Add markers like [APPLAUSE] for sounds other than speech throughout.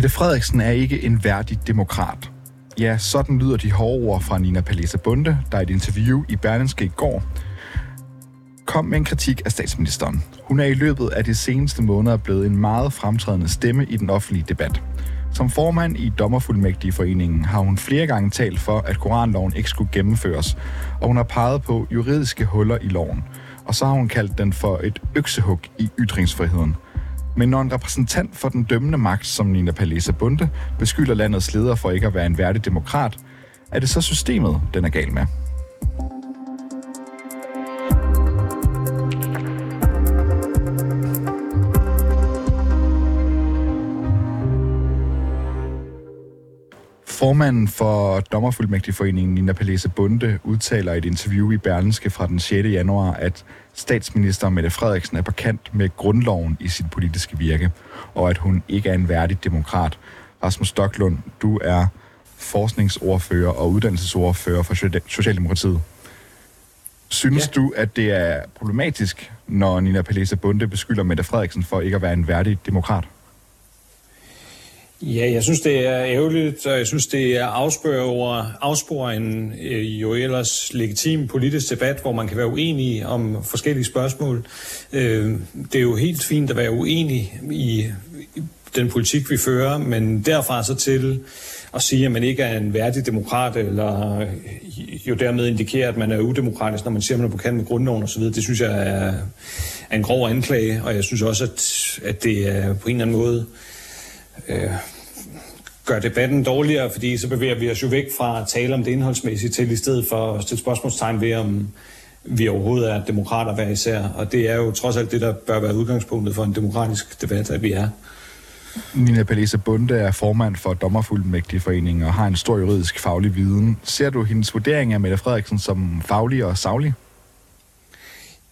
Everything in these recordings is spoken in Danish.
Mette Frederiksen er ikke en værdig demokrat. Ja, sådan lyder de hårde ord fra Nina Palesa Bunde, der i et interview i Berlingske i går kom med en kritik af statsministeren. Hun er i løbet af de seneste måneder blevet en meget fremtrædende stemme i den offentlige debat. Som formand i Dommerfuldmægtige har hun flere gange talt for, at koranloven ikke skulle gennemføres, og hun har peget på juridiske huller i loven. Og så har hun kaldt den for et øksehug i ytringsfriheden – men når en repræsentant for den dømmende magt, som Nina Palesa Bunde, beskylder landets leder for ikke at være en værdig demokrat, er det så systemet, den er gal med? Formanden for Dommerfuldmægtigforeningen, Nina Palese Bunde, udtaler i et interview i Berlinske fra den 6. januar, at statsminister Mette Frederiksen er på kant med grundloven i sit politiske virke, og at hun ikke er en værdig demokrat. Rasmus Stocklund, du er forskningsordfører og uddannelsesordfører for Socialdemokratiet. Synes ja. du, at det er problematisk, når Nina Palese Bunde beskylder Mette Frederiksen for ikke at være en værdig demokrat? Ja, jeg synes, det er ærgerligt, og jeg synes, det er afspørger, afsporer en øh, jo ellers legitim politisk debat, hvor man kan være uenig om forskellige spørgsmål. Øh, det er jo helt fint at være uenig i, i den politik, vi fører, men derfra så til at sige, at man ikke er en værdig demokrat, eller øh, jo dermed indikerer, at man er udemokratisk, når man siger, at man er på kant med grundloven osv., det synes jeg er, er en grov anklage, og jeg synes også, at, at det er på en eller anden måde øh, gør debatten dårligere, fordi så bevæger vi os jo væk fra at tale om det indholdsmæssige til i stedet for at stille spørgsmålstegn ved, om vi overhovedet er demokrater hver især. Og det er jo trods alt det, der bør være udgangspunktet for en demokratisk debat, at vi er. Nina Palese Bunde er formand for Dommerfuldmægtige og har en stor juridisk faglig viden. Ser du hendes vurdering af Mette Frederiksen som faglig og savlig?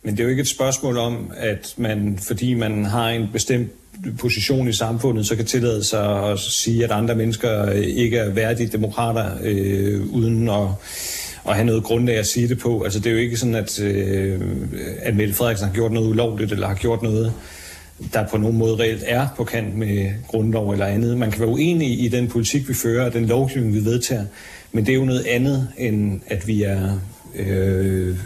Men det er jo ikke et spørgsmål om, at man, fordi man har en bestemt position i samfundet, så kan tillade sig at sige, at andre mennesker ikke er værdige demokrater, øh, uden at, at have noget grundlag at sige det på. Altså det er jo ikke sådan, at, øh, at Mette Frederiksen har gjort noget ulovligt, eller har gjort noget, der på nogen måde reelt er på kant med grundlov eller andet. Man kan være uenig i den politik, vi fører, og den lovgivning, vi vedtager, men det er jo noget andet, end at vi er øh,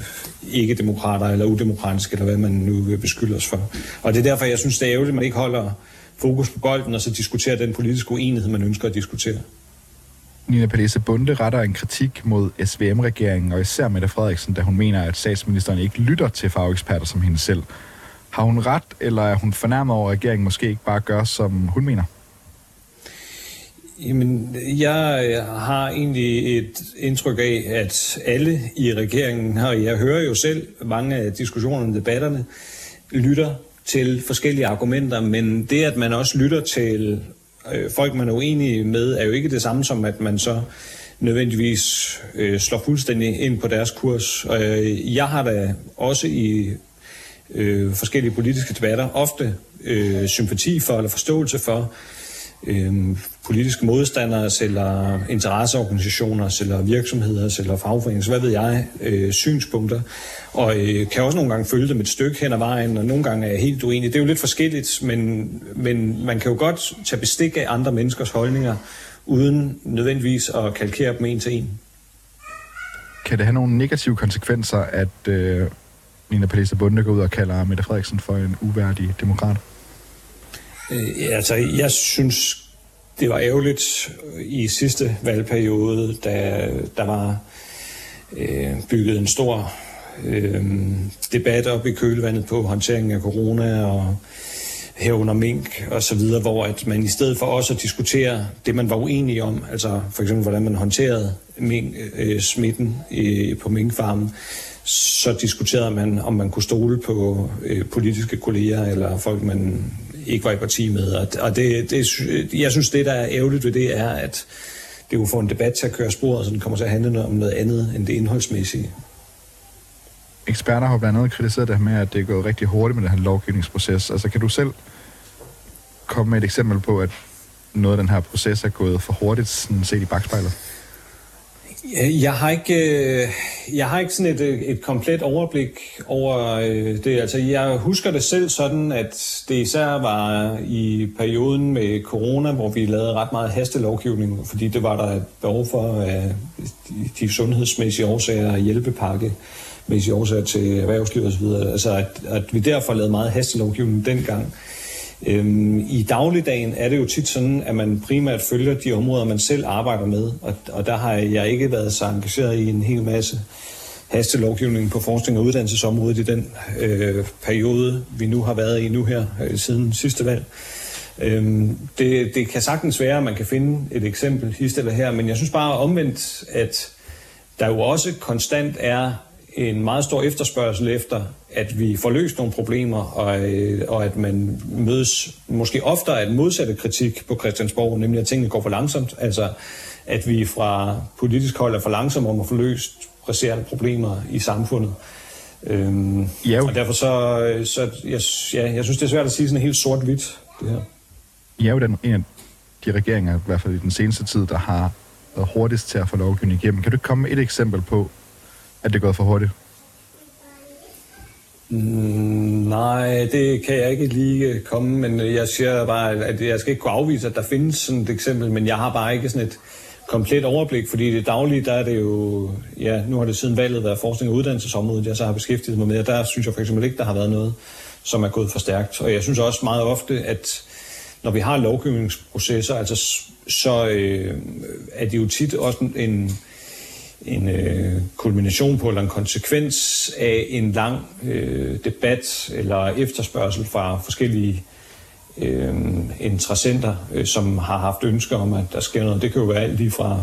ikke-demokrater eller udemokratiske, eller hvad man nu vil beskylde os for. Og det er derfor, jeg synes, det er ærgerligt, at man ikke holder fokus på bolden, og så diskuterer den politiske uenighed, man ønsker at diskutere. Nina Palese Bunde retter en kritik mod SVM-regeringen, og især Mette Frederiksen, da hun mener, at statsministeren ikke lytter til fageksperter som hende selv. Har hun ret, eller er hun fornærmet over, at regeringen måske ikke bare gør, som hun mener? Jamen, jeg øh, har egentlig et indtryk af, at alle i regeringen, og jeg hører jo selv mange af diskussionerne og debatterne, lytter til forskellige argumenter, men det, at man også lytter til øh, folk, man er uenig med, er jo ikke det samme som, at man så nødvendigvis øh, slår fuldstændig ind på deres kurs. Og øh, jeg har da også i øh, forskellige politiske debatter ofte øh, sympati for eller forståelse for øh, politiske modstandere, eller interesseorganisationer, eller virksomheder, eller fagforeninger, hvad ved jeg, øh, synspunkter, og øh, kan også nogle gange følge dem et stykke hen ad vejen, og nogle gange er jeg helt uenig. Det er jo lidt forskelligt, men, men man kan jo godt tage bestik af andre menneskers holdninger, uden nødvendigvis at kalkere dem en til en. Kan det have nogle negative konsekvenser, at øh, Nina Palisa Bunde går ud og kalder Mette Frederiksen for en uværdig demokrat? Øh, altså, jeg synes, det var ærgerligt øh, i sidste valgperiode, da der var øh, bygget en stor øh, debat op i kølvandet på håndteringen af corona og herunder mink og så videre, hvor at man i stedet for også at diskutere det, man var uenig om, altså for eksempel hvordan man håndterede mink, øh, smitten øh, på minkfarmen, så diskuterede man, om man kunne stole på øh, politiske kolleger eller folk, man ikke var i parti med. Og, og det, det, jeg synes, det der er ærgerligt ved det, er, at det jo får en debat til at køre sporet, så den kommer til at handle om noget andet end det indholdsmæssige. Eksperter har blandt andet kritiseret det her med, at det er gået rigtig hurtigt med den her lovgivningsproces. Altså kan du selv komme med et eksempel på, at noget af den her proces er gået for hurtigt, sådan set i bagspejlet? Jeg har ikke, øh, jeg har ikke sådan et, øh, et komplet overblik over øh, det. Altså, jeg husker det selv sådan, at det især var i perioden med corona, hvor vi lavede ret meget hastelovgivning, fordi det var der et behov for af de sundhedsmæssige årsager og hjælpepakke mæssige årsager til erhvervslivet osv. Altså, at, at vi derfor lavede meget hastelovgivning dengang. Øhm, I dagligdagen er det jo tit sådan, at man primært følger de områder, man selv arbejder med, og, og der har jeg ikke været så engageret i en hel masse hastelovgivning på forskning og uddannelsesområdet i den øh, periode, vi nu har været i nu her øh, siden sidste valg. Øhm, det, det kan sagtens være, at man kan finde et eksempel hist eller her, men jeg synes bare omvendt, at der jo også konstant er en meget stor efterspørgsel efter, at vi får løst nogle problemer, og, øh, og at man mødes måske oftere af den modsatte kritik på Christiansborg, nemlig at tingene går for langsomt. Altså, at vi fra politisk hold er for langsomme om at få løst presserende problemer i samfundet. Øhm, ja. Og derfor så, så jeg, ja, jeg synes, det er svært at sige sådan helt sort-hvidt, det her. I er jo den, en af de regeringer, i hvert fald i den seneste tid, der har været hurtigst til at få lovgivning igennem. Kan du komme med et eksempel på, at det er gået for hurtigt? Mm, nej, det kan jeg ikke lige øh, komme, men øh, jeg siger bare, at jeg skal ikke kunne afvise, at der findes sådan et eksempel, men jeg har bare ikke sådan et komplet overblik, fordi det daglige, der er det jo, ja, nu har det siden valget været forskning og uddannelsesområdet, jeg så har beskæftiget mig med, og der synes jeg for eksempel ikke, der har været noget, som er gået for stærkt. Og jeg synes også meget ofte, at når vi har lovgivningsprocesser, altså så øh, er det jo tit også en, en øh, kulmination på eller en konsekvens af en lang øh, debat eller efterspørgsel fra forskellige øh, interessenter, øh, som har haft ønsker om, at der sker noget. Det kan jo være alt lige fra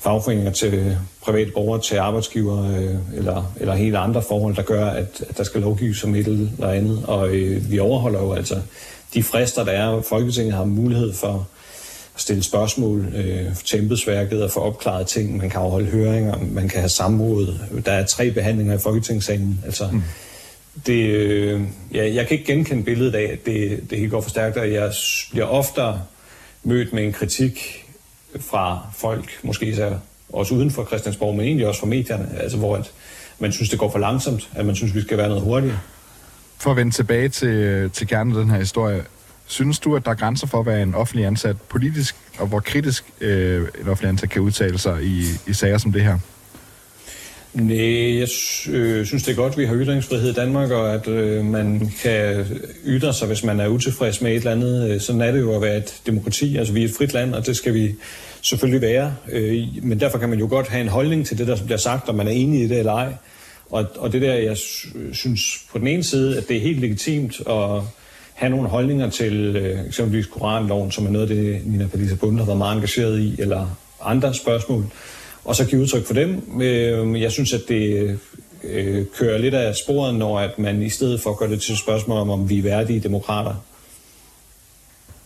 fagforeninger til private borgere til arbejdsgiver øh, eller, eller helt andre forhold, der gør, at, at der skal lovgives om et eller andet. Og øh, vi overholder jo altså de frister, der er. Folketinget har mulighed for stille spørgsmål øh, til embedsværket og få opklaret ting. Man kan afholde høringer, man kan have samråd. Der er tre behandlinger i Folketingssalen. Altså, mm. det, øh, ja, jeg kan ikke genkende billedet af, at det, det helt går for stærkt, og jeg bliver oftere mødt med en kritik fra folk, måske især også uden for Christiansborg, men egentlig også fra medierne, altså hvor at man synes, det går for langsomt, at man synes, vi skal være noget hurtigere. For at vende tilbage til, til kernen af den her historie, Synes du, at der er grænser for, hvad en offentlig ansat politisk, og hvor kritisk øh, en offentlig ansat kan udtale sig i, i sager som det her? Nej, jeg øh, synes, det er godt, at vi har ytringsfrihed i Danmark, og at øh, man kan ytre sig, hvis man er utilfreds med et eller andet. Øh, sådan er det jo at være et demokrati. Altså, vi er et frit land, og det skal vi selvfølgelig være. Øh, men derfor kan man jo godt have en holdning til det, der bliver sagt, om man er enig i det eller ej. Og, og det der, jeg synes på den ene side, at det er helt legitimt at have nogle holdninger til øh, eksempelvis Koranloven, som er noget af det, Nina Palisa Bunde har været meget engageret i, eller andre spørgsmål, og så give udtryk for dem. Øh, jeg synes, at det øh, kører lidt af sporet, når at man i stedet for gør det til et spørgsmål om, om vi er værdige demokrater.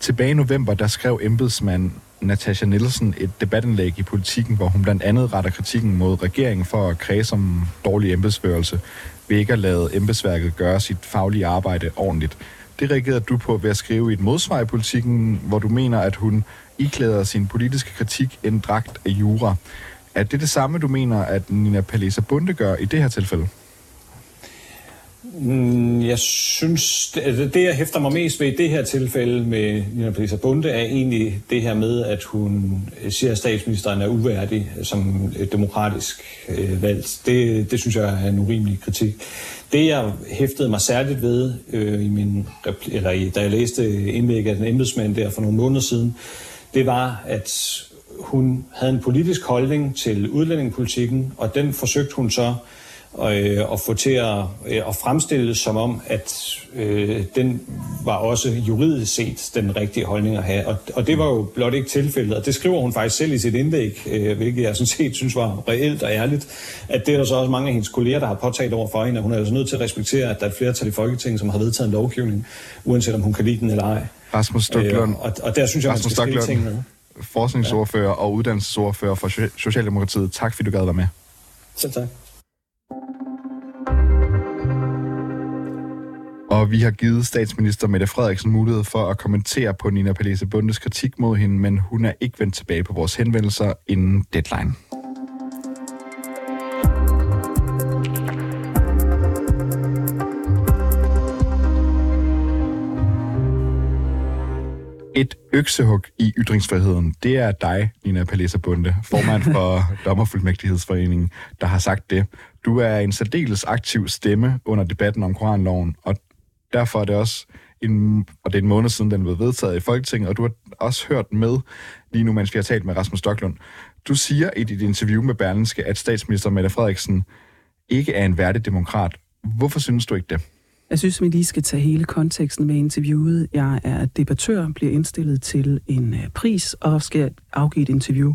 Tilbage i november, der skrev embedsmand Natasha Nielsen et debatindlæg i politikken, hvor hun blandt andet retter kritikken mod regeringen for at kræse om dårlig embedsførelse ved ikke at lade embedsværket gøre sit faglige arbejde ordentligt. Det reagerede du på ved at skrive i et modsvar i politikken, hvor du mener, at hun iklæder sin politiske kritik en dragt af jura. Er det det samme, du mener, at Nina Palesa Bunde gør i det her tilfælde? Mm, jeg synes, det, altså, det jeg hæfter mig mest ved i det her tilfælde med Nina Pisa Bunde, er egentlig det her med, at hun siger, at statsministeren er uværdig som demokratisk øh, valgt. Det, det synes jeg er en urimelig kritik. Det, jeg hæftede mig særligt ved, øh, i min, eller i, da jeg læste indlægget af den embedsmand der for nogle måneder siden, det var, at hun havde en politisk holdning til udlændingepolitikken, og den forsøgte hun så øh, at få til at, øh, at fremstille det som om, at øh, den var også juridisk set den rigtige holdning at have. Og, og det var jo blot ikke tilfældet, og det skriver hun faktisk selv i sit indlæg, øh, hvilket jeg sådan set synes var reelt og ærligt, at det er der så også mange af hendes kolleger, der har påtalt over for hende, at hun er altså nødt til at respektere, at der er et flertal i Folketinget, som har vedtaget en lovgivning, uanset om hun kan lide den eller ej. Rasmus Stoklund. Øh, og, og der synes jeg, Rasmus man skal ting med. Forskningsordfører ja. og uddannelsesordfører for Socialdemokratiet. Tak fordi du gad være med. Selv tak. og vi har givet statsminister Mette Frederiksen mulighed for at kommentere på Nina Palese Bundes kritik mod hende, men hun er ikke vendt tilbage på vores henvendelser inden deadline. et øksehug i ytringsfriheden, det er dig, Nina Palesa Bunde, formand [LAUGHS] for Dommerfuldmægtighedsforeningen, der har sagt det. Du er en særdeles aktiv stemme under debatten om koranloven, og derfor er det også en, og det er en måned siden, den blev vedtaget i Folketinget, og du har også hørt med lige nu, mens vi har talt med Rasmus Stocklund. Du siger i dit interview med Berlinske, at statsminister Mette Frederiksen ikke er en værdig demokrat. Hvorfor synes du ikke det? Jeg synes, vi lige skal tage hele konteksten med interviewet. Jeg er debattør, bliver indstillet til en øh, pris og skal afgive et interview.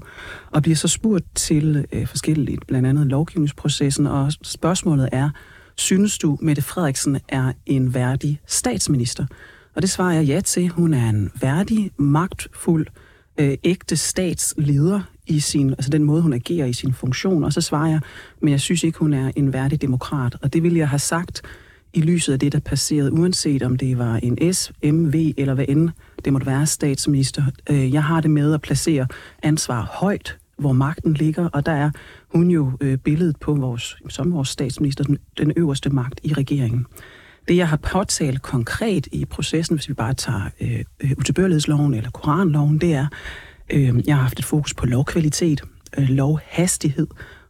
Og bliver så spurgt til øh, forskelligt, blandt andet lovgivningsprocessen, og spørgsmålet er, synes du, Mette Frederiksen er en værdig statsminister? Og det svarer jeg ja til. Hun er en værdig, magtfuld, øh, ægte statsleder i sin, altså den måde, hun agerer i sin funktion. Og så svarer jeg, men jeg synes ikke, hun er en værdig demokrat. Og det vil jeg have sagt i lyset af det, der passerede, uanset om det var en S, MV eller hvad end det måtte være statsminister. Øh, jeg har det med at placere ansvar højt, hvor magten ligger, og der er hun jo øh, billedet på vores, som vores statsminister, den, den øverste magt i regeringen. Det, jeg har påtalt konkret i processen, hvis vi bare tager øh, øh, utilbørlighedsloven eller koranloven, det er, øh, jeg har haft et fokus på lovkvalitet, øh, lovhastighed,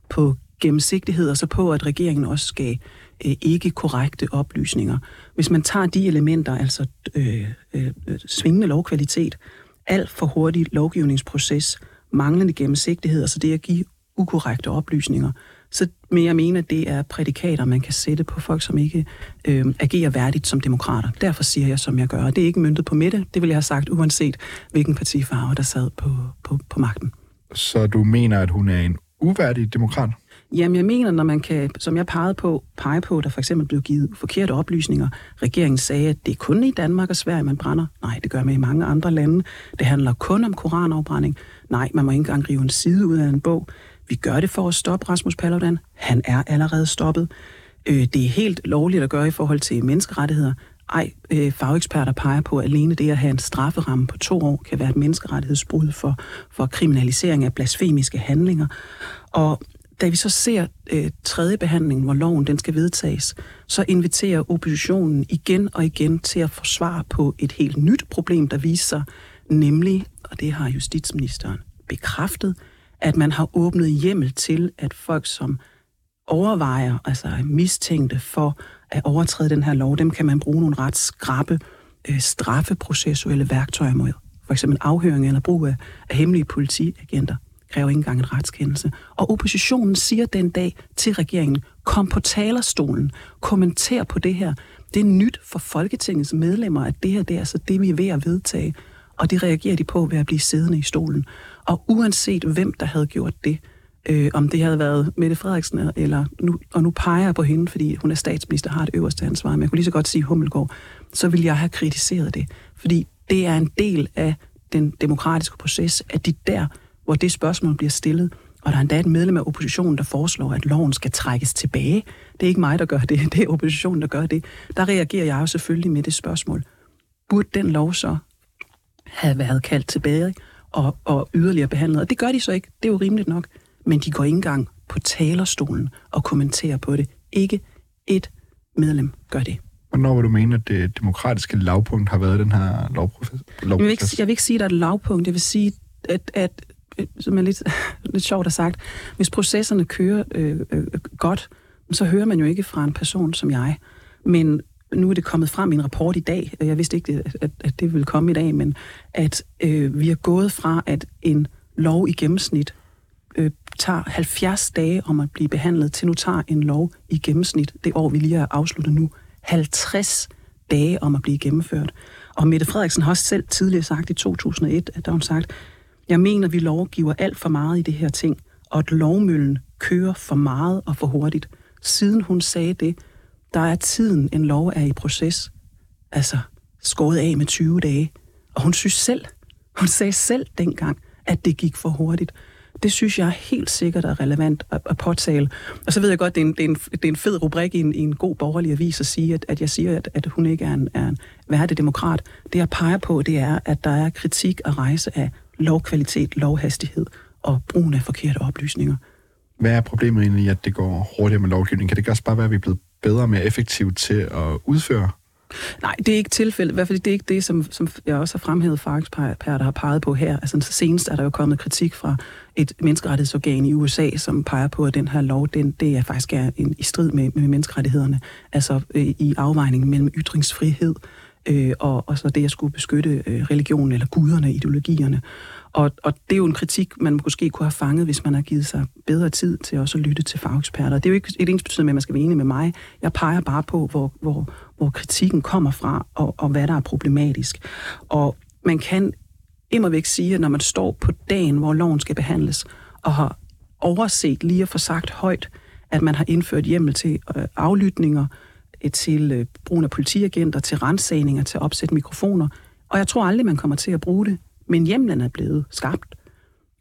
på gennemsigtighed, og så på, at regeringen også skal øh, ikke korrekte oplysninger. Hvis man tager de elementer, altså øh, øh, svingende lovkvalitet, alt for hurtig lovgivningsproces, manglende gennemsigtighed, altså det at give ukorrekte oplysninger, så men jeg mener, det er prædikater, man kan sætte på folk, som ikke øh, agerer værdigt som demokrater. Derfor siger jeg, som jeg gør. Og det er ikke myndet på midte. Det vil jeg have sagt, uanset hvilken partifarve, der sad på, på, på magten. Så du mener, at hun er en uværdig demokrat? Jamen, jeg mener, når man kan, som jeg pegede på, pege på, der for eksempel blev givet forkerte oplysninger. Regeringen sagde, at det er kun i Danmark og Sverige, man brænder. Nej, det gør man i mange andre lande. Det handler kun om koranafbrænding. Nej, man må ikke engang rive en side ud af en bog. Vi gør det for at stoppe Rasmus Paludan. Han er allerede stoppet. Øh, det er helt lovligt at gøre i forhold til menneskerettigheder. Ej, øh, fageksperter peger på, at alene det at have en strafferamme på to år kan være et menneskerettighedsbrud for, for kriminalisering af blasfemiske handlinger. Og da vi så ser øh, tredje behandling, hvor loven den skal vedtages, så inviterer oppositionen igen og igen til at forsvare på et helt nyt problem, der viser sig, nemlig, og det har justitsministeren bekræftet, at man har åbnet hjemmel til, at folk, som overvejer, altså er mistænkte for at overtræde den her lov, dem kan man bruge nogle ret skrappe øh, straffeprocessuelle værktøjer mod. For eksempel afhøring eller brug af, af hemmelige politiagenter kræver ikke engang en retskendelse. Og oppositionen siger den dag til regeringen, kom på talerstolen, kommenter på det her. Det er nyt for Folketingets medlemmer, at det her det er altså det, vi er ved at vedtage. Og det reagerer de på ved at blive siddende i stolen. Og uanset hvem, der havde gjort det, øh, om det havde været Mette Frederiksen, eller nu, og nu peger jeg på hende, fordi hun er statsminister har det øverste ansvar, men jeg kunne lige så godt sige Hummelgaard, så ville jeg have kritiseret det. Fordi det er en del af den demokratiske proces, at de der, hvor det spørgsmål bliver stillet, og der er endda et medlem af oppositionen, der foreslår, at loven skal trækkes tilbage. Det er ikke mig, der gør det, [LAUGHS] det er oppositionen, der gør det. Der reagerer jeg jo selvfølgelig med det spørgsmål. Burde den lov så have været kaldt tilbage og, og yderligere behandlet? Og det gør de så ikke. Det er jo rimeligt nok. Men de går ikke engang på talerstolen og kommenterer på det. Ikke et medlem gør det. Hvornår vil du mene, at det demokratiske lavpunkt har været den her lovproces? Jeg vil, ikke, jeg vil ikke sige, at der er et lavpunkt. Jeg vil sige, at, at som er lidt, [LAUGHS] lidt sjovt at sagt, hvis processerne kører øh, øh, godt, så hører man jo ikke fra en person som jeg. Men nu er det kommet frem i en rapport i dag, og jeg vidste ikke, at, at det ville komme i dag, men at øh, vi er gået fra, at en lov i gennemsnit øh, tager 70 dage om at blive behandlet, til nu tager en lov i gennemsnit, det år vi lige har afsluttet nu, 50 dage om at blive gennemført. Og Mette Frederiksen har også selv tidligere sagt i 2001, at der hun sagt, jeg mener, vi lovgiver alt for meget i det her ting, og at lovmøllen kører for meget og for hurtigt. Siden hun sagde det, der er tiden, en lov er i proces, altså skåret af med 20 dage. Og hun synes selv, hun sagde selv dengang, at det gik for hurtigt. Det synes jeg er helt sikkert er relevant at, at påtale. Og så ved jeg godt, det er en, det er en, det er en fed rubrik i en, i en god borgerlig avis at sige, at, at jeg siger, at, at hun ikke er en, er en værdig demokrat. Det jeg peger på, det er, at der er kritik og rejse af lovkvalitet, lovhastighed og brugen af forkerte oplysninger. Hvad er problemet egentlig at det går hurtigere med lovgivning? Kan det ikke også bare være, at vi er blevet bedre og mere effektivt til at udføre Nej, det er ikke tilfældet. I hvert fald det er ikke det, som, som jeg også har fremhævet der har peget på her. Altså senest er der jo kommet kritik fra et menneskerettighedsorgan i USA, som peger på, at den her lov, den, det er faktisk er en, i strid med, med menneskerettighederne. Altså øh, i afvejningen mellem ytringsfrihed øh, og, og så det at skulle beskytte øh, religionen eller guderne, ideologierne. Og, og det er jo en kritik, man måske kunne have fanget, hvis man har givet sig bedre tid til også at lytte til fageksperter. Det er jo ikke et ens betydning med, at man skal være enig med mig. Jeg peger bare på, hvor, hvor, hvor kritikken kommer fra, og, og hvad der er problematisk. Og man kan immer væk sige, at når man står på dagen, hvor loven skal behandles, og har overset lige at få sagt højt, at man har indført hjemmel til øh, aflytninger, øh, til øh, brugen af politiagenter, til rensagninger, til at opsætte mikrofoner. Og jeg tror aldrig, man kommer til at bruge det men hjemlen er blevet skabt.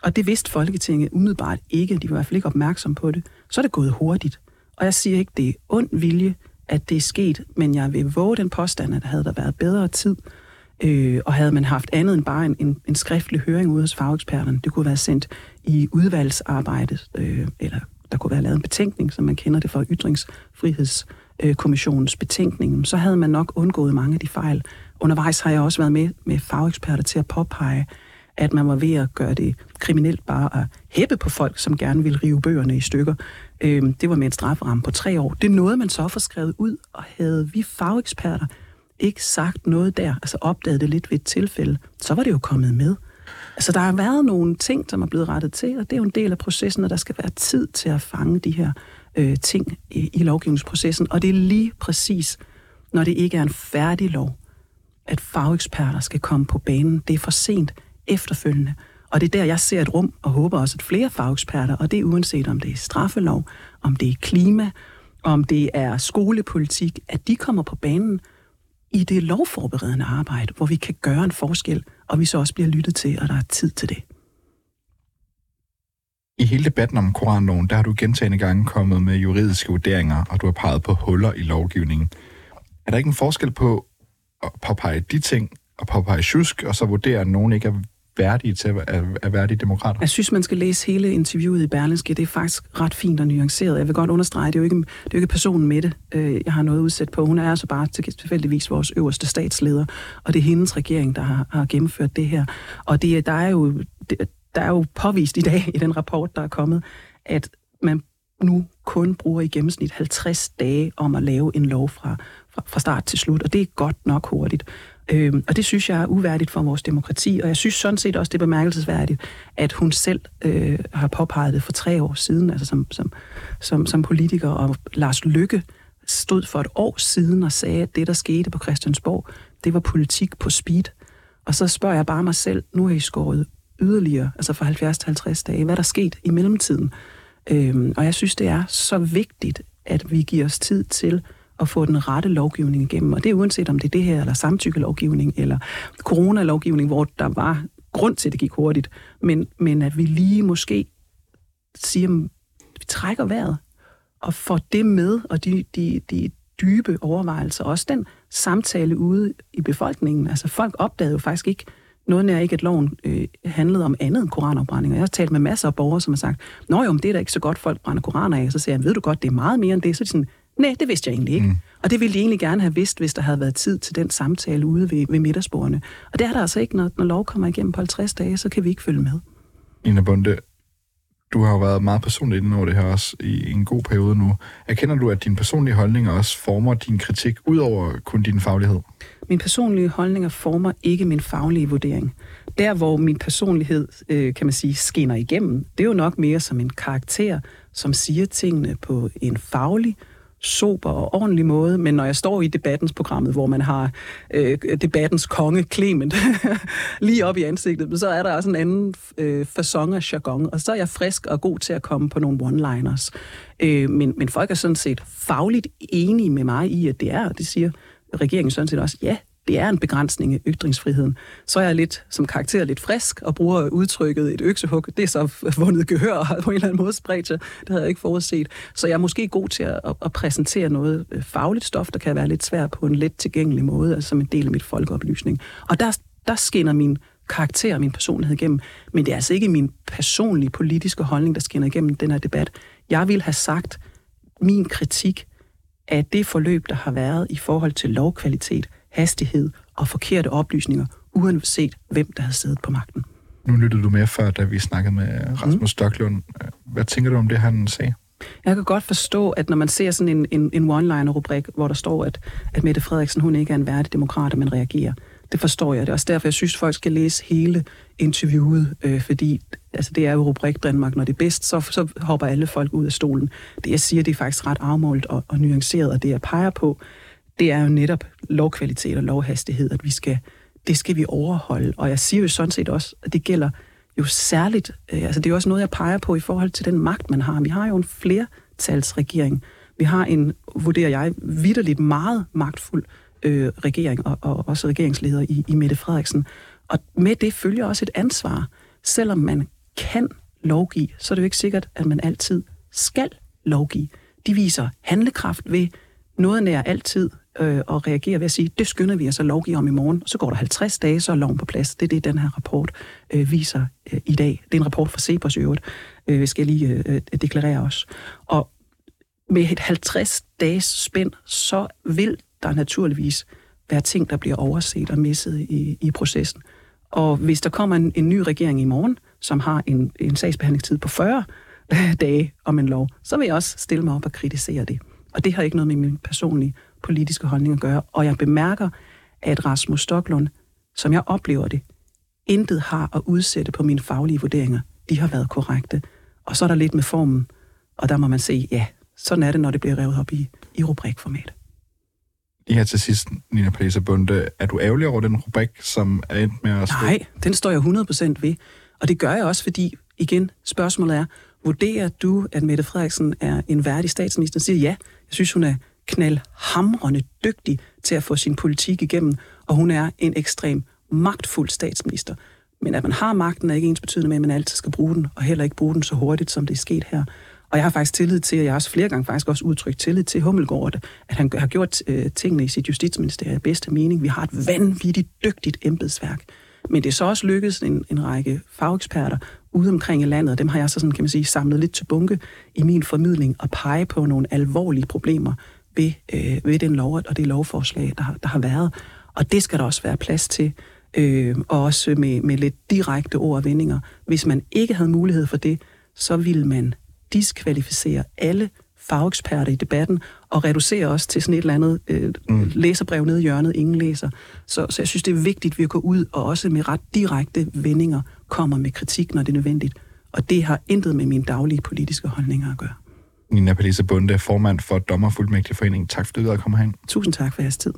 Og det vidste Folketinget umiddelbart ikke. De var i hvert fald ikke opmærksom på det. Så er det gået hurtigt. Og jeg siger ikke, det er ond vilje, at det er sket, men jeg vil våge den påstand, at havde der været bedre tid, øh, og havde man haft andet end bare en, en, en skriftlig høring ude hos fageksperterne, det kunne være sendt i udvalgsarbejdet, øh, eller der kunne være lavet en betænkning, som man kender det for ytringsfriheds Øh, kommissionens betænkning, så havde man nok undgået mange af de fejl, Undervejs har jeg også været med med fageksperter til at påpege, at man var ved at gøre det kriminelt bare at hæppe på folk, som gerne vil rive bøgerne i stykker. Øhm, det var med en strafferamme på tre år. Det nåede man så for skrevet ud, og havde vi fageksperter ikke sagt noget der, altså opdaget det lidt ved et tilfælde, så var det jo kommet med. Altså, der har været nogle ting, som er blevet rettet til, og det er jo en del af processen, at der skal være tid til at fange de her øh, ting i, i lovgivningsprocessen. Og det er lige præcis, når det ikke er en færdig lov, at fageksperter skal komme på banen. Det er for sent efterfølgende. Og det er der, jeg ser et rum, og håber også, at flere fageksperter, og det er uanset om det er straffelov, om det er klima, om det er skolepolitik, at de kommer på banen i det lovforberedende arbejde, hvor vi kan gøre en forskel, og vi så også bliver lyttet til, og der er tid til det. I hele debatten om koranloven, der har du gentagende gange kommet med juridiske vurderinger, og du har peget på huller i lovgivningen. Er der ikke en forskel på at påpege de ting, og påpege tjusk, og så vurdere, at nogen ikke er værdige til at være værdige demokrater? Jeg synes, man skal læse hele interviewet i Berlingske. Det er faktisk ret fint og nuanceret. Jeg vil godt understrege, det er jo ikke, det er jo ikke personen med det, øh, jeg har noget udsat på. Hun er altså bare tilfældigvis vores øverste statsleder, og det er hendes regering, der har, har gennemført det her. Og det, der, er jo, det, der er jo påvist i dag [LAUGHS] i den rapport, der er kommet, at man nu kun bruger i gennemsnit 50 dage om at lave en lov fra, fra, fra start til slut, og det er godt nok hurtigt. Øhm, og det synes jeg er uværdigt for vores demokrati, og jeg synes sådan set også, det er bemærkelsesværdigt, at hun selv øh, har påpeget det for tre år siden, altså som, som, som, som politiker, og Lars Lykke stod for et år siden og sagde, at det, der skete på Christiansborg, det var politik på speed. Og så spørger jeg bare mig selv, nu er I skåret yderligere, altså fra 70 til 50 dage, hvad der er sket i mellemtiden. Øhm, og jeg synes, det er så vigtigt, at vi giver os tid til at få den rette lovgivning igennem. Og det er uanset om det er det her, eller samtykkelovgivning, eller coronalovgivning, hvor der var grund til, at det gik hurtigt. Men, men at vi lige måske siger, at vi trækker vejret, og får det med, og de, de, de dybe overvejelser, også den samtale ude i befolkningen. Altså folk opdagede jo faktisk ikke, noget er ikke, at loven øh, handlede om andet end koranafbrændinger. Jeg har talt med masser af borgere, som har sagt, Nå jo, men det er da ikke så godt, folk brænder koraner af. Så siger jeg, ved du godt, det er meget mere end det. Så er de sådan, nej, det vidste jeg egentlig ikke. Mm. Og det ville de egentlig gerne have vidst, hvis der havde været tid til den samtale ude ved, ved middagsbordene. Og det er der altså ikke, når, når lov kommer igennem på 50 dage, så kan vi ikke følge med. Ina Bunde, du har jo været meget personligt inde over det her også i en god periode nu. Erkender du, at din personlige holdning også former din kritik, ud over kun din faglighed? Min personlige holdninger former ikke min faglige vurdering. Der, hvor min personlighed, øh, kan man sige, skinner igennem, det er jo nok mere som en karakter, som siger tingene på en faglig, sober og ordentlig måde, men når jeg står i debattens programmet, hvor man har øh, debattens konge, Clement, [LAUGHS] lige op i ansigtet, så er der også en anden øh, façon af jargon, og så er jeg frisk og god til at komme på nogle one-liners. Øh, men, men folk er sådan set fagligt enige med mig i, at det er, og det siger regeringen sådan set også, ja, det er en begrænsning af ytringsfriheden. Så er jeg lidt som karakter lidt frisk og bruger udtrykket et øksehug. Det er så [LAUGHS] vundet gehør og på en eller anden måde spredt sig. Det havde jeg ikke forudset. Så jeg er måske god til at, at præsentere noget øh, fagligt stof, der kan være lidt svært på en let tilgængelig måde, altså som en del af mit folkeoplysning. Og der, der skinner min karakter og min personlighed igennem. Men det er altså ikke min personlige politiske holdning, der skinner igennem den her debat. Jeg vil have sagt, min kritik af det forløb, der har været i forhold til lovkvalitet, hastighed og forkerte oplysninger, uanset hvem der har siddet på magten. Nu lyttede du med før, da vi snakkede med Rasmus mm. Hvad tænker du om det, han sagde? Jeg kan godt forstå, at når man ser sådan en, en, en one-liner-rubrik, hvor der står, at, at Mette Frederiksen hun ikke er en værdig demokrat, men reagerer. Det forstår jeg. Det er også derfor, jeg synes, folk skal læse hele interviewet, øh, fordi altså, det er jo rubrik Danmark, når det er bedst, så, så hopper alle folk ud af stolen. Det, jeg siger, det er faktisk ret afmålt og, og nuanceret, og det, jeg peger på, det er jo netop lovkvalitet og lovhastighed, at vi skal, det skal vi overholde. Og jeg siger jo sådan set også, at det gælder jo særligt, øh, altså det er jo også noget, jeg peger på i forhold til den magt, man har. Vi har jo en flertalsregering. Vi har en, vurderer jeg, vidderligt meget magtfuld øh, regering og, og også regeringsleder i, i Mette Frederiksen. Og med det følger også et ansvar. Selvom man kan lovgive, så er det jo ikke sikkert, at man altid skal lovgive. De viser handlekraft ved noget nær altid øh, og reagere ved at sige, det skynder vi os at lovgive om i morgen. Så går der 50 dage, så er loven på plads. Det er det, den her rapport øh, viser øh, i dag. Det er en rapport fra Cepos i øvrigt, øh, skal jeg lige øh, øh deklarere os. Og med et 50 dages spænd, så vil der naturligvis være ting, der bliver overset og misset i, i processen. Og hvis der kommer en, en ny regering i morgen, som har en, en sagsbehandlingstid på 40 øh, dage om en lov, så vil jeg også stille mig op og kritisere det. Og det har ikke noget med min personlige politiske holdning at gøre. Og jeg bemærker, at Rasmus Stocklund, som jeg oplever det, intet har at udsætte på mine faglige vurderinger. De har været korrekte. Og så er der lidt med formen, og der må man se, ja, sådan er det, når det bliver revet op i, i rubrikformat. I her til sidst, Nina Palisa Bunde, er du ærgerlig over den rubrik, som er endt med at... Nej, den står jeg 100% ved. Og det gør jeg også, fordi, igen, spørgsmålet er, vurderer du, at Mette Frederiksen er en værdig statsminister? siger ja, jeg synes, hun er knaldhamrende dygtig til at få sin politik igennem, og hun er en ekstrem magtfuld statsminister. Men at man har magten er ikke ens betydende med, at man altid skal bruge den, og heller ikke bruge den så hurtigt, som det er sket her. Og jeg har faktisk tillid til, og jeg har også flere gange faktisk også udtrykt tillid til Hummelgaard, at han har gjort øh, tingene i sit justitsministerium i bedste mening. Vi har et vanvittigt dygtigt embedsværk. Men det er så også lykkedes en, en række fageksperter ude omkring i landet, og dem har jeg så sådan, kan man sige, samlet lidt til bunke i min formidling og pege på nogle alvorlige problemer ved, øh, ved den lov og det lovforslag, der, der har været. Og det skal der også være plads til, øh, og også med, med lidt direkte ord og vendinger. Hvis man ikke havde mulighed for det, så ville man diskvalificere alle fageksperter i debatten, og reducere os til sådan et eller andet øh, mm. læserbrev nede i hjørnet, ingen læser. Så, så jeg synes, det er vigtigt, at vi går ud og også med ret direkte vendinger kommer med kritik, når det er nødvendigt. Og det har intet med mine daglige politiske holdninger at gøre. Nina Palisa Bunde, formand for Dommerfuldmægtigforeningen. Tak fordi du kom hen. Tusind tak for jeres tid.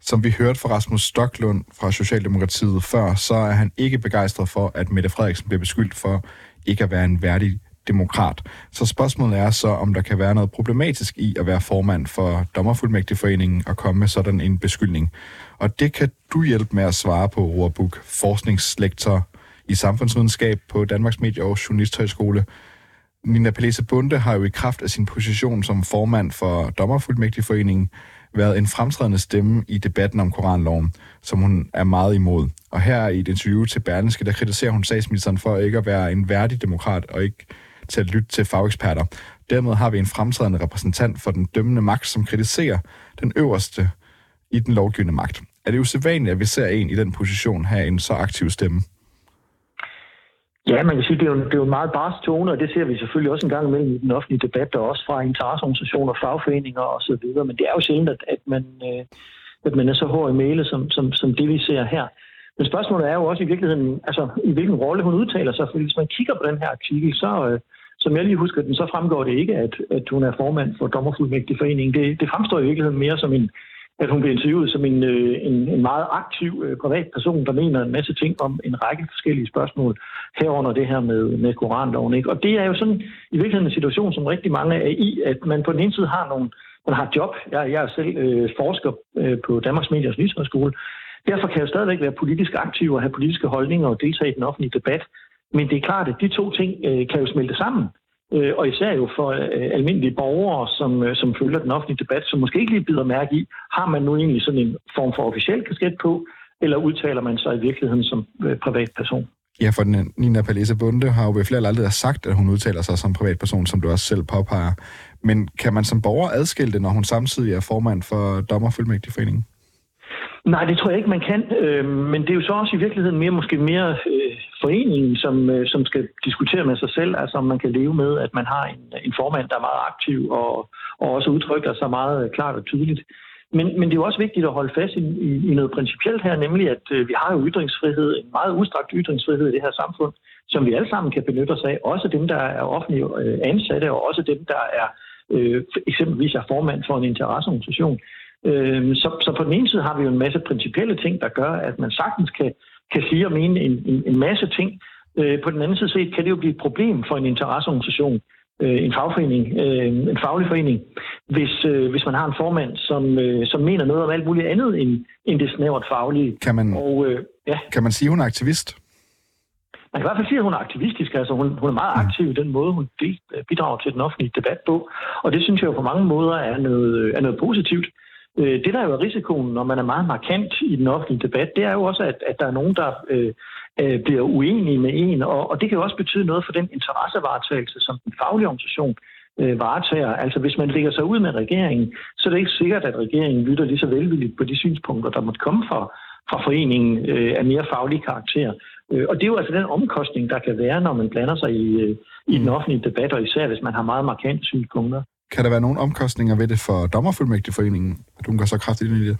Som vi hørte fra Rasmus Stocklund fra Socialdemokratiet før, så er han ikke begejstret for, at Mette Frederiksen bliver beskyldt for ikke at være en værdig demokrat. Så spørgsmålet er så, om der kan være noget problematisk i at være formand for Dommerfuldmægtigforeningen og komme med sådan en beskyldning. Og det kan du hjælpe med at svare på, Rorbuk, forskningslektor i samfundsvidenskab på Danmarks Medie- og Journalisthøjskole. Nina Pellese Bunde har jo i kraft af sin position som formand for Dommerfuldmægtigforeningen været en fremtrædende stemme i debatten om Koranloven, som hun er meget imod. Og her i et interview til Berlingske, der kritiserer hun statsministeren for ikke at være en værdig demokrat og ikke til at lytte til fageksperter. Dermed har vi en fremtrædende repræsentant for den dømmende magt, som kritiserer den øverste i den lovgivende magt. Er det usædvanligt, at vi ser en i den position have en så aktiv stemme? Ja, man kan sige, det er jo, det er jo en meget barsk tone, og det ser vi selvfølgelig også en gang imellem i den offentlige debat, og også fra interesseorganisationer, fagforeninger osv., men det er jo sjældent, at, at, man, øh, at man er så hård i mailet, som, som, som det vi ser her. Men spørgsmålet er jo også i virkeligheden, altså i hvilken rolle hun udtaler sig, fordi hvis man kigger på den her artikel, så, øh, som jeg lige husker den, så fremgår det ikke, at, at hun er formand for Dommerfuldmægtigforeningen. Det, det fremstår i virkeligheden mere som en, at hun blev interviewet som en, øh, en, en meget aktiv øh, privatperson, der mener en masse ting om en række forskellige spørgsmål, herunder det her med, med koranloven. Ikke? Og det er jo sådan i virkeligheden en situation, som rigtig mange er i, at man på den ene side har nogle man har job. Jeg, jeg er selv øh, forsker øh, på Danmarks Mediers Nyhedshøjskole. Derfor kan jeg stadigvæk være politisk aktiv og have politiske holdninger og deltage i den offentlige debat. Men det er klart, at de to ting øh, kan jo smelte sammen. Øh, og især jo for øh, almindelige borgere, som, øh, som følger den offentlige debat, som måske ikke lige bider mærke i, har man nu egentlig sådan en form for officiel kasket på, eller udtaler man sig i virkeligheden som privatperson? Ja, for den, Nina Palese Bunde har jo ved flere lejligheder sagt, at hun udtaler sig som privatperson, som du også selv påpeger. Men kan man som borger adskille det, når hun samtidig er formand for Dommerfuldmægtigforeningen? Nej, det tror jeg ikke, man kan. Øh, men det er jo så også i virkeligheden mere, måske mere øh, foreningen, som, øh, som skal diskutere med sig selv, altså om man kan leve med, at man har en, en formand, der er meget aktiv og, og også udtrykker sig meget øh, klart og tydeligt. Men, men det er jo også vigtigt at holde fast i, i, i noget principielt her, nemlig at øh, vi har jo ytringsfrihed, en meget udstrakt ytringsfrihed i det her samfund, som vi alle sammen kan benytte os af. Også dem, der er offentlige øh, ansatte, og også dem, der er øh, eksempelvis er formand for en interesseorganisation. Øh, så, så på den ene side har vi jo en masse principielle ting, der gør, at man sagtens kan, kan sige og mene en, en, en masse ting. Øh, på den anden side set kan det jo blive et problem for en interesseorganisation, øh, en fagforening, øh, en faglig forening, hvis, øh, hvis man har en formand, som, øh, som mener noget om alt muligt andet end, end det snævert faglige. Kan man, og, øh, ja. kan man sige, hun er aktivist? Man kan i hvert fald sige, at hun er aktivistisk. Altså, hun, hun er meget mm. aktiv i den måde, hun bidrager til den offentlige debat på. Og det synes jeg jo på mange måder er noget, er noget positivt. Øh, det, der jo er risikoen, når man er meget markant i den offentlige debat, det er jo også, at, at der er nogen, der øh, øh, bliver uenige med en, og, og det kan jo også betyde noget for den interessevaretagelse, som den faglige organisation øh, varetager. Altså hvis man lægger sig ud med regeringen, så er det ikke sikkert, at regeringen lytter lige så velvilligt på de synspunkter, der måtte komme fra, fra foreningen øh, af mere faglig karakter. Øh, og det er jo altså den omkostning, der kan være, når man blander sig i, øh, i den offentlige debat, og især hvis man har meget markante synspunkter. Kan der være nogle omkostninger ved det for dommerfuldmægtigforeningen, at hun går så kraftigt ind i det?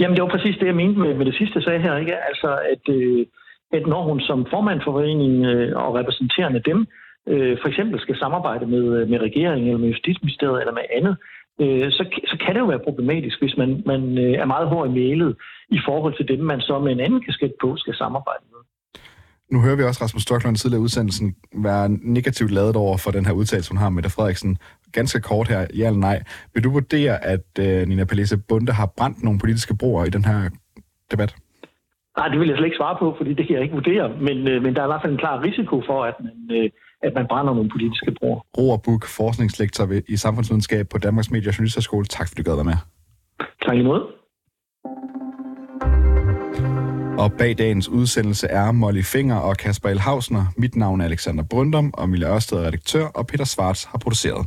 Jamen, det var præcis det, jeg mente med, med det sidste sag her. Ikke? Altså, at, øh, at når hun som formand for foreningen øh, og repræsenterende dem, øh, for eksempel skal samarbejde med, øh, med regeringen eller med Justitsministeriet eller med andet, øh, så, så kan det jo være problematisk, hvis man, man øh, er meget hård i mailet i forhold til dem, man så med en anden kasket på skal samarbejde. Nu hører vi også Rasmus Stocklund tidligere udsendelsen være negativt lavet over for den her udtalelse, hun har med Frederiksen. Ganske kort her, ja eller nej. Vil du vurdere, at øh, Nina Palese Bunde har brændt nogle politiske broer i den her debat? Nej, det vil jeg slet ikke svare på, fordi det kan jeg ikke vurdere. Men, øh, men der er i hvert fald en klar risiko for, at man, øh, at man brænder nogle politiske broer. Roar Buk, forskningslektor i samfundsvidenskab på Danmarks Medie- og Journalisterskole. Tak fordi du gad være med. Tak i måde. Og bag dagens udsendelse er Molly Finger og Kasper Elhausner. Mit navn er Alexander Brøndum, og Mille Ørsted er redaktør, og Peter Svarts har produceret.